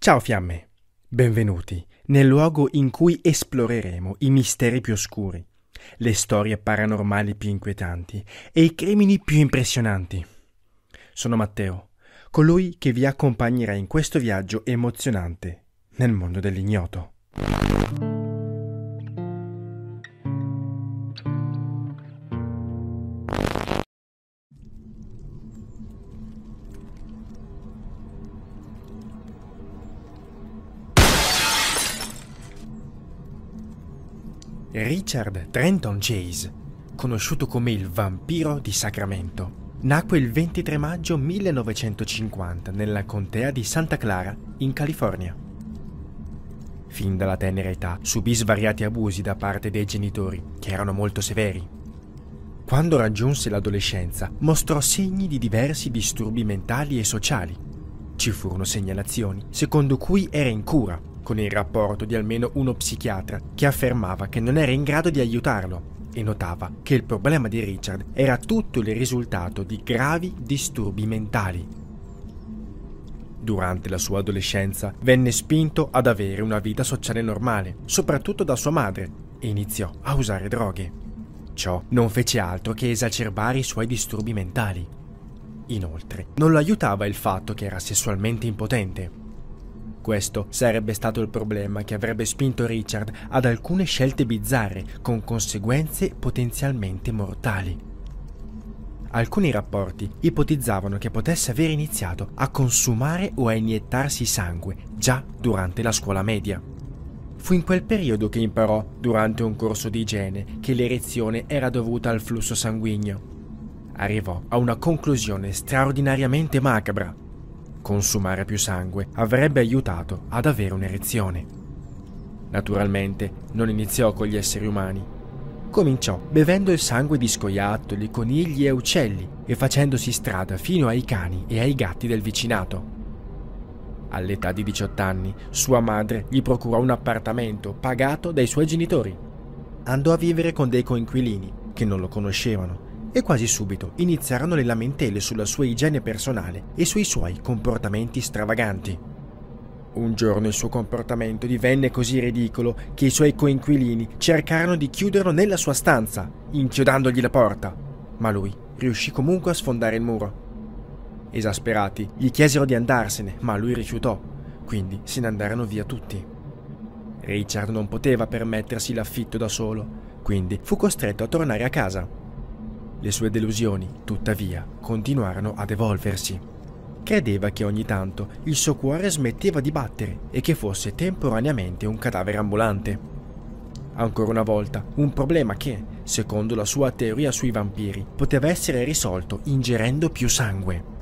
Ciao fiamme, benvenuti nel luogo in cui esploreremo i misteri più oscuri, le storie paranormali più inquietanti e i crimini più impressionanti. Sono Matteo, colui che vi accompagnerà in questo viaggio emozionante nel mondo dell'ignoto. Richard Trenton Chase, conosciuto come il vampiro di Sacramento, nacque il 23 maggio 1950 nella contea di Santa Clara, in California. Fin dalla tenera età subì svariati abusi da parte dei genitori, che erano molto severi. Quando raggiunse l'adolescenza, mostrò segni di diversi disturbi mentali e sociali. Ci furono segnalazioni, secondo cui era in cura, con il rapporto di almeno uno psichiatra che affermava che non era in grado di aiutarlo e notava che il problema di Richard era tutto il risultato di gravi disturbi mentali. Durante la sua adolescenza venne spinto ad avere una vita sociale normale, soprattutto da sua madre, e iniziò a usare droghe. Ciò non fece altro che esacerbare i suoi disturbi mentali. Inoltre, non lo aiutava il fatto che era sessualmente impotente questo sarebbe stato il problema che avrebbe spinto Richard ad alcune scelte bizzarre con conseguenze potenzialmente mortali. Alcuni rapporti ipotizzavano che potesse aver iniziato a consumare o a iniettarsi sangue già durante la scuola media. Fu in quel periodo che imparò, durante un corso di igiene, che l'erezione era dovuta al flusso sanguigno. Arrivò a una conclusione straordinariamente macabra consumare più sangue avrebbe aiutato ad avere un'erezione. Naturalmente non iniziò con gli esseri umani. Cominciò bevendo il sangue di scoiattoli, conigli e uccelli e facendosi strada fino ai cani e ai gatti del vicinato. All'età di 18 anni, sua madre gli procurò un appartamento pagato dai suoi genitori. Andò a vivere con dei coinquilini che non lo conoscevano e quasi subito iniziarono le lamentele sulla sua igiene personale e sui suoi comportamenti stravaganti. Un giorno il suo comportamento divenne così ridicolo che i suoi coinquilini cercarono di chiuderlo nella sua stanza, inchiodandogli la porta, ma lui riuscì comunque a sfondare il muro. Esasperati, gli chiesero di andarsene, ma lui rifiutò, quindi se ne andarono via tutti. Richard non poteva permettersi l'affitto da solo, quindi fu costretto a tornare a casa. Le sue delusioni, tuttavia, continuarono ad evolversi. Credeva che ogni tanto il suo cuore smetteva di battere e che fosse temporaneamente un cadavere ambulante. Ancora una volta, un problema che, secondo la sua teoria sui vampiri, poteva essere risolto ingerendo più sangue.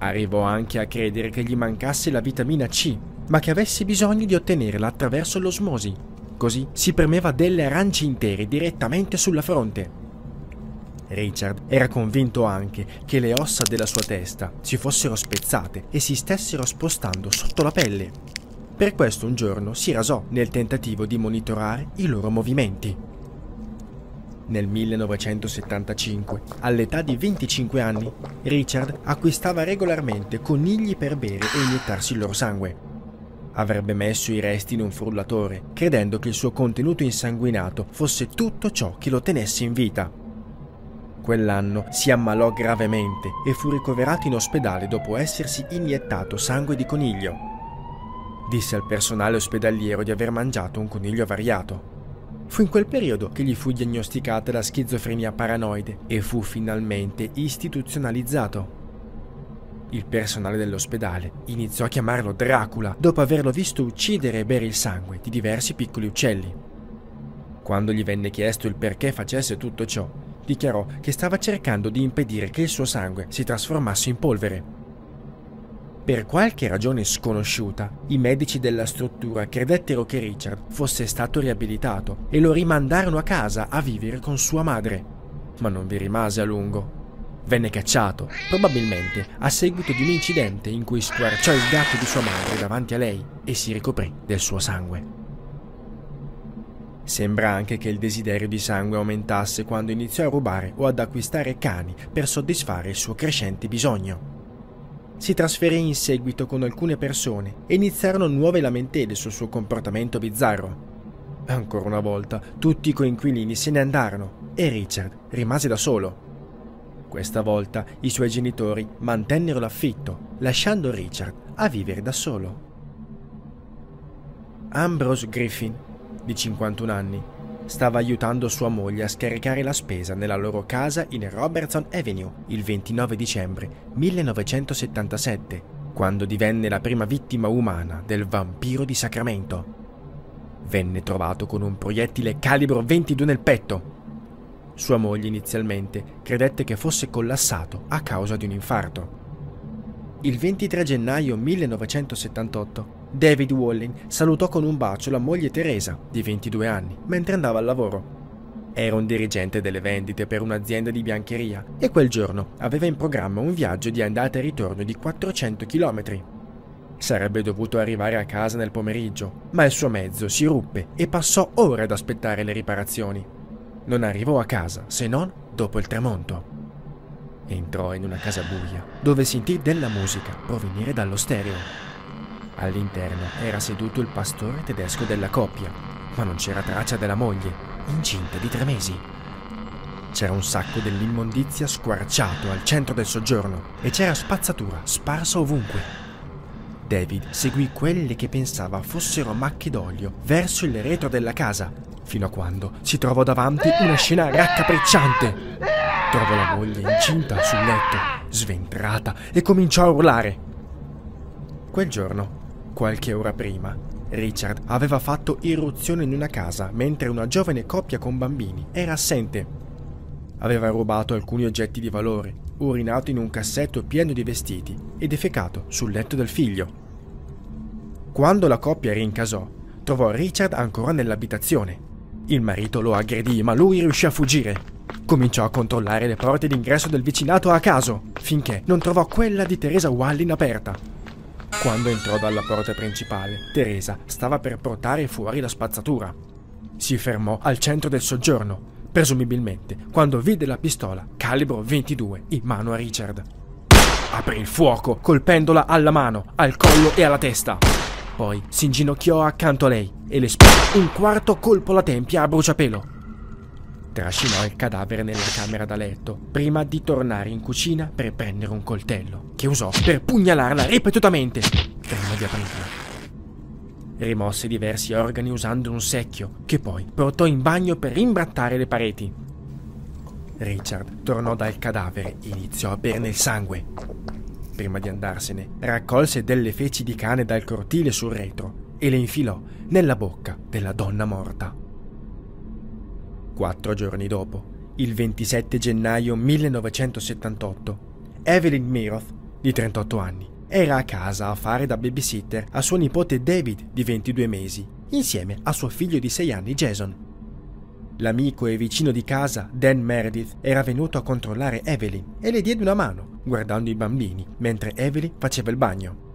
Arrivò anche a credere che gli mancasse la vitamina C, ma che avesse bisogno di ottenerla attraverso l'osmosi. Così si premeva delle arance intere direttamente sulla fronte Richard era convinto anche che le ossa della sua testa si fossero spezzate e si stessero spostando sotto la pelle. Per questo un giorno si rasò nel tentativo di monitorare i loro movimenti. Nel 1975, all'età di 25 anni, Richard acquistava regolarmente conigli per bere e iniettarsi il loro sangue. Avrebbe messo i resti in un frullatore, credendo che il suo contenuto insanguinato fosse tutto ciò che lo tenesse in vita. Quell'anno si ammalò gravemente e fu ricoverato in ospedale dopo essersi iniettato sangue di coniglio. Disse al personale ospedaliero di aver mangiato un coniglio avariato. Fu in quel periodo che gli fu diagnosticata la schizofrenia paranoide e fu finalmente istituzionalizzato. Il personale dell'ospedale iniziò a chiamarlo Dracula dopo averlo visto uccidere e bere il sangue di diversi piccoli uccelli. Quando gli venne chiesto il perché facesse tutto ciò, dichiarò che stava cercando di impedire che il suo sangue si trasformasse in polvere. Per qualche ragione sconosciuta, i medici della struttura credettero che Richard fosse stato riabilitato e lo rimandarono a casa a vivere con sua madre. Ma non vi rimase a lungo. Venne cacciato, probabilmente a seguito di un incidente in cui squarciò il gatto di sua madre davanti a lei e si ricoprì del suo sangue. Sembra anche che il desiderio di sangue aumentasse quando iniziò a rubare o ad acquistare cani per soddisfare il suo crescente bisogno. si trasferì in seguito con alcune persone e iniziarono nuove lamentele sul suo comportamento bizzarro. Ancora una volta, tutti i coinquilini se ne andarono e Richard rimase da solo. Questa volta i suoi genitori mantennero l'affitto, lasciando Richard a vivere da solo. Ambrose Griffin, di 51 anni, stava aiutando sua moglie a scaricare la spesa nella loro casa in Robertson Avenue il 29 dicembre 1977, quando divenne la prima vittima umana del vampiro di Sacramento. Venne trovato con un proiettile calibro 22 nel petto. Sua moglie inizialmente credette che fosse collassato a causa di un infarto. Il 23 gennaio 1978 David Walling salutò con un bacio la moglie Teresa, di 22 anni, mentre andava al lavoro. Era un dirigente delle vendite per un'azienda di biancheria e quel giorno aveva in programma un viaggio di andata e ritorno di 400 km. Sarebbe dovuto arrivare a casa nel pomeriggio, ma il suo mezzo si ruppe e passò ore ad aspettare le riparazioni. Non arrivò a casa se non dopo il tramonto. Entrò in una casa buia, dove sentì della musica provenire dallo stereo. All'interno era seduto il pastore tedesco della coppia, ma non c'era traccia della moglie, incinta di tre mesi. C'era un sacco dell'immondizia squarciato al centro del soggiorno e c'era spazzatura sparsa ovunque. David seguì quelle che pensava fossero macchie d'olio verso il retro della casa, fino a quando si trovò davanti una scena raccapricciante. Trovò la moglie incinta sul letto, sventrata, e cominciò a urlare. Quel giorno Qualche ora prima, Richard aveva fatto irruzione in una casa mentre una giovane coppia con bambini era assente. Aveva rubato alcuni oggetti di valore, urinato in un cassetto pieno di vestiti e defecato sul letto del figlio. Quando la coppia rincasò, trovò Richard ancora nell'abitazione. Il marito lo aggredì, ma lui riuscì a fuggire. Cominciò a controllare le porte d'ingresso del vicinato a caso, finché non trovò quella di Teresa Wallin aperta. Quando entrò dalla porta principale, Teresa stava per portare fuori la spazzatura. Si fermò al centro del soggiorno, presumibilmente quando vide la pistola calibro 22 in mano a Richard. Aprì il fuoco, colpendola alla mano, al collo e alla testa. Poi si inginocchiò accanto a lei e le sparò un quarto colpo alla tempia a bruciapelo. Trascinò il cadavere nella camera da letto, prima di tornare in cucina per prendere un coltello, che usò per pugnalarla ripetutamente, prima di aprirla. Rimosse diversi organi usando un secchio, che poi portò in bagno per imbrattare le pareti. Richard tornò dal cadavere e iniziò a berne il sangue. Prima di andarsene, raccolse delle feci di cane dal cortile sul retro e le infilò nella bocca della donna morta. Quattro giorni dopo, il 27 gennaio 1978, Evelyn Miroth, di 38 anni, era a casa a fare da babysitter a suo nipote David, di 22 mesi, insieme a suo figlio di 6 anni Jason. L'amico e vicino di casa, Dan Meredith, era venuto a controllare Evelyn e le diede una mano, guardando i bambini, mentre Evelyn faceva il bagno.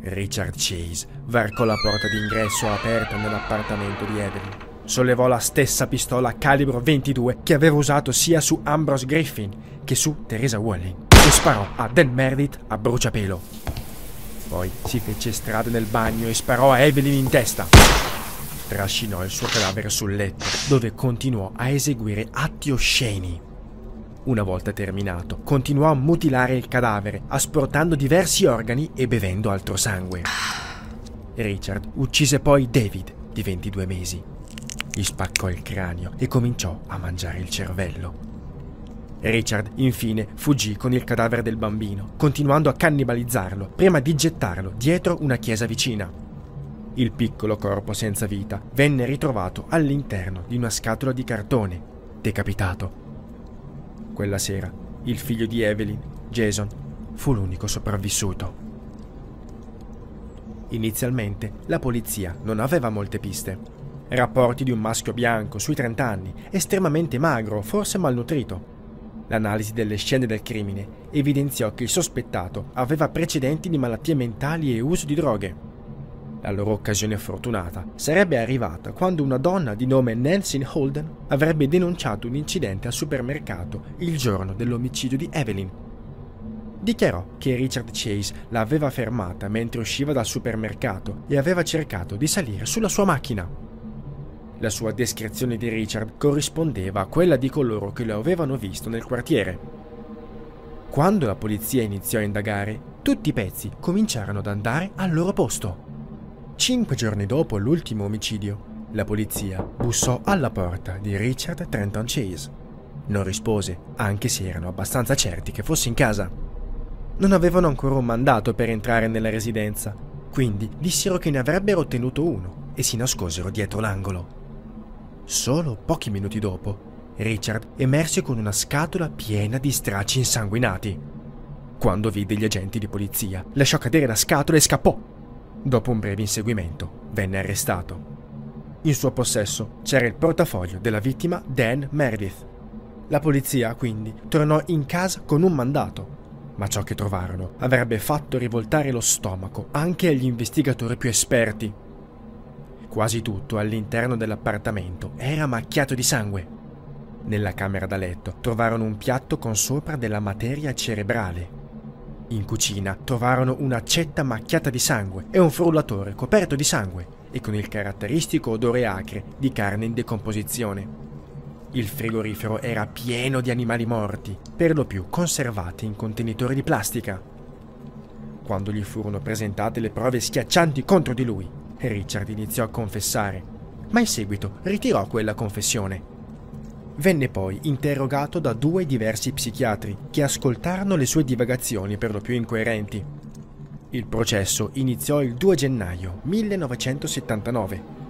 Richard Chase varcò la porta d'ingresso aperta nell'appartamento di Evelyn sollevò la stessa pistola calibro 22 che aveva usato sia su Ambrose Griffin che su Teresa Walling e sparò a Dan Meredith a bruciapelo. Poi si fece strada nel bagno e sparò a Evelyn in testa. Trascinò il suo cadavere sul letto, dove continuò a eseguire atti osceni. Una volta terminato, continuò a mutilare il cadavere, asportando diversi organi e bevendo altro sangue. Richard uccise poi David, di 22 mesi. Gli spaccò il cranio e cominciò a mangiare il cervello. Richard, infine, fuggì con il cadavere del bambino, continuando a cannibalizzarlo prima di gettarlo dietro una chiesa vicina. Il piccolo corpo senza vita venne ritrovato all'interno di una scatola di cartone, decapitato. Quella sera, il figlio di Evelyn, Jason, fu l'unico sopravvissuto. Inizialmente la polizia non aveva molte piste, Rapporti di un maschio bianco sui 30 anni, estremamente magro, forse malnutrito. L'analisi delle scene del crimine evidenziò che il sospettato aveva precedenti di malattie mentali e uso di droghe. La loro occasione fortunata sarebbe arrivata quando una donna di nome Nancy Holden avrebbe denunciato un incidente al supermercato il giorno dell'omicidio di Evelyn. dichiarò che Richard Chase l'aveva fermata mentre usciva dal supermercato e aveva cercato di salire sulla sua macchina. La sua descrizione di Richard corrispondeva a quella di coloro che lo avevano visto nel quartiere. Quando la polizia iniziò a indagare, tutti i pezzi cominciarono ad andare al loro posto. Cinque giorni dopo l'ultimo omicidio, la polizia bussò alla porta di Richard Trenton Chase. Non rispose, anche se erano abbastanza certi che fosse in casa. Non avevano ancora un mandato per entrare nella residenza, quindi dissero che ne avrebbero ottenuto uno e si nascosero dietro l'angolo. Solo pochi minuti dopo, Richard emerse con una scatola piena di stracci insanguinati. Quando vide gli agenti di polizia, lasciò cadere la scatola e scappò. Dopo un breve inseguimento, venne arrestato. In suo possesso c'era il portafoglio della vittima Dan Meredith. La polizia, quindi, tornò in casa con un mandato, ma ciò che trovarono avrebbe fatto rivoltare lo stomaco anche agli investigatori più esperti. Quasi tutto all'interno dell'appartamento era macchiato di sangue. Nella camera da letto trovarono un piatto con sopra della materia cerebrale. In cucina trovarono un'accetta macchiata di sangue e un frullatore coperto di sangue e con il caratteristico odore acre di carne in decomposizione. Il frigorifero era pieno di animali morti, per lo più conservati in contenitori di plastica. Quando gli furono presentate le prove schiaccianti contro di lui, Richard iniziò a confessare, ma in seguito ritirò quella confessione. Venne poi interrogato da due diversi psichiatri che ascoltarono le sue divagazioni per lo più incoerenti. Il processo iniziò il 2 gennaio 1979.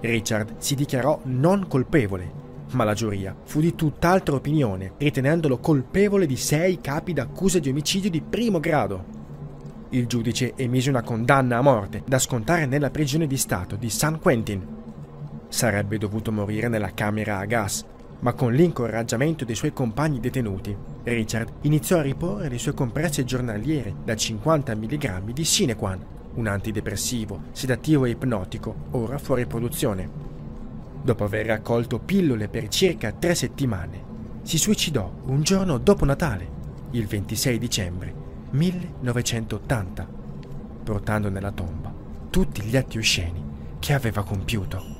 Richard si dichiarò non colpevole, ma la giuria fu di tutt'altra opinione, ritenendolo colpevole di sei capi d'accusa di omicidio di primo grado il giudice emise una condanna a morte da scontare nella prigione di Stato di San Quentin. Sarebbe dovuto morire nella camera a gas, ma con l'incoraggiamento dei suoi compagni detenuti, Richard iniziò a riporre le sue compresse giornaliere da 50 mg di Sinequan, un antidepressivo, sedativo e ipnotico, ora fuori produzione. Dopo aver raccolto pillole per circa tre settimane, si suicidò un giorno dopo Natale, il 26 dicembre 1980, portando nella tomba tutti gli atti osceni che aveva compiuto.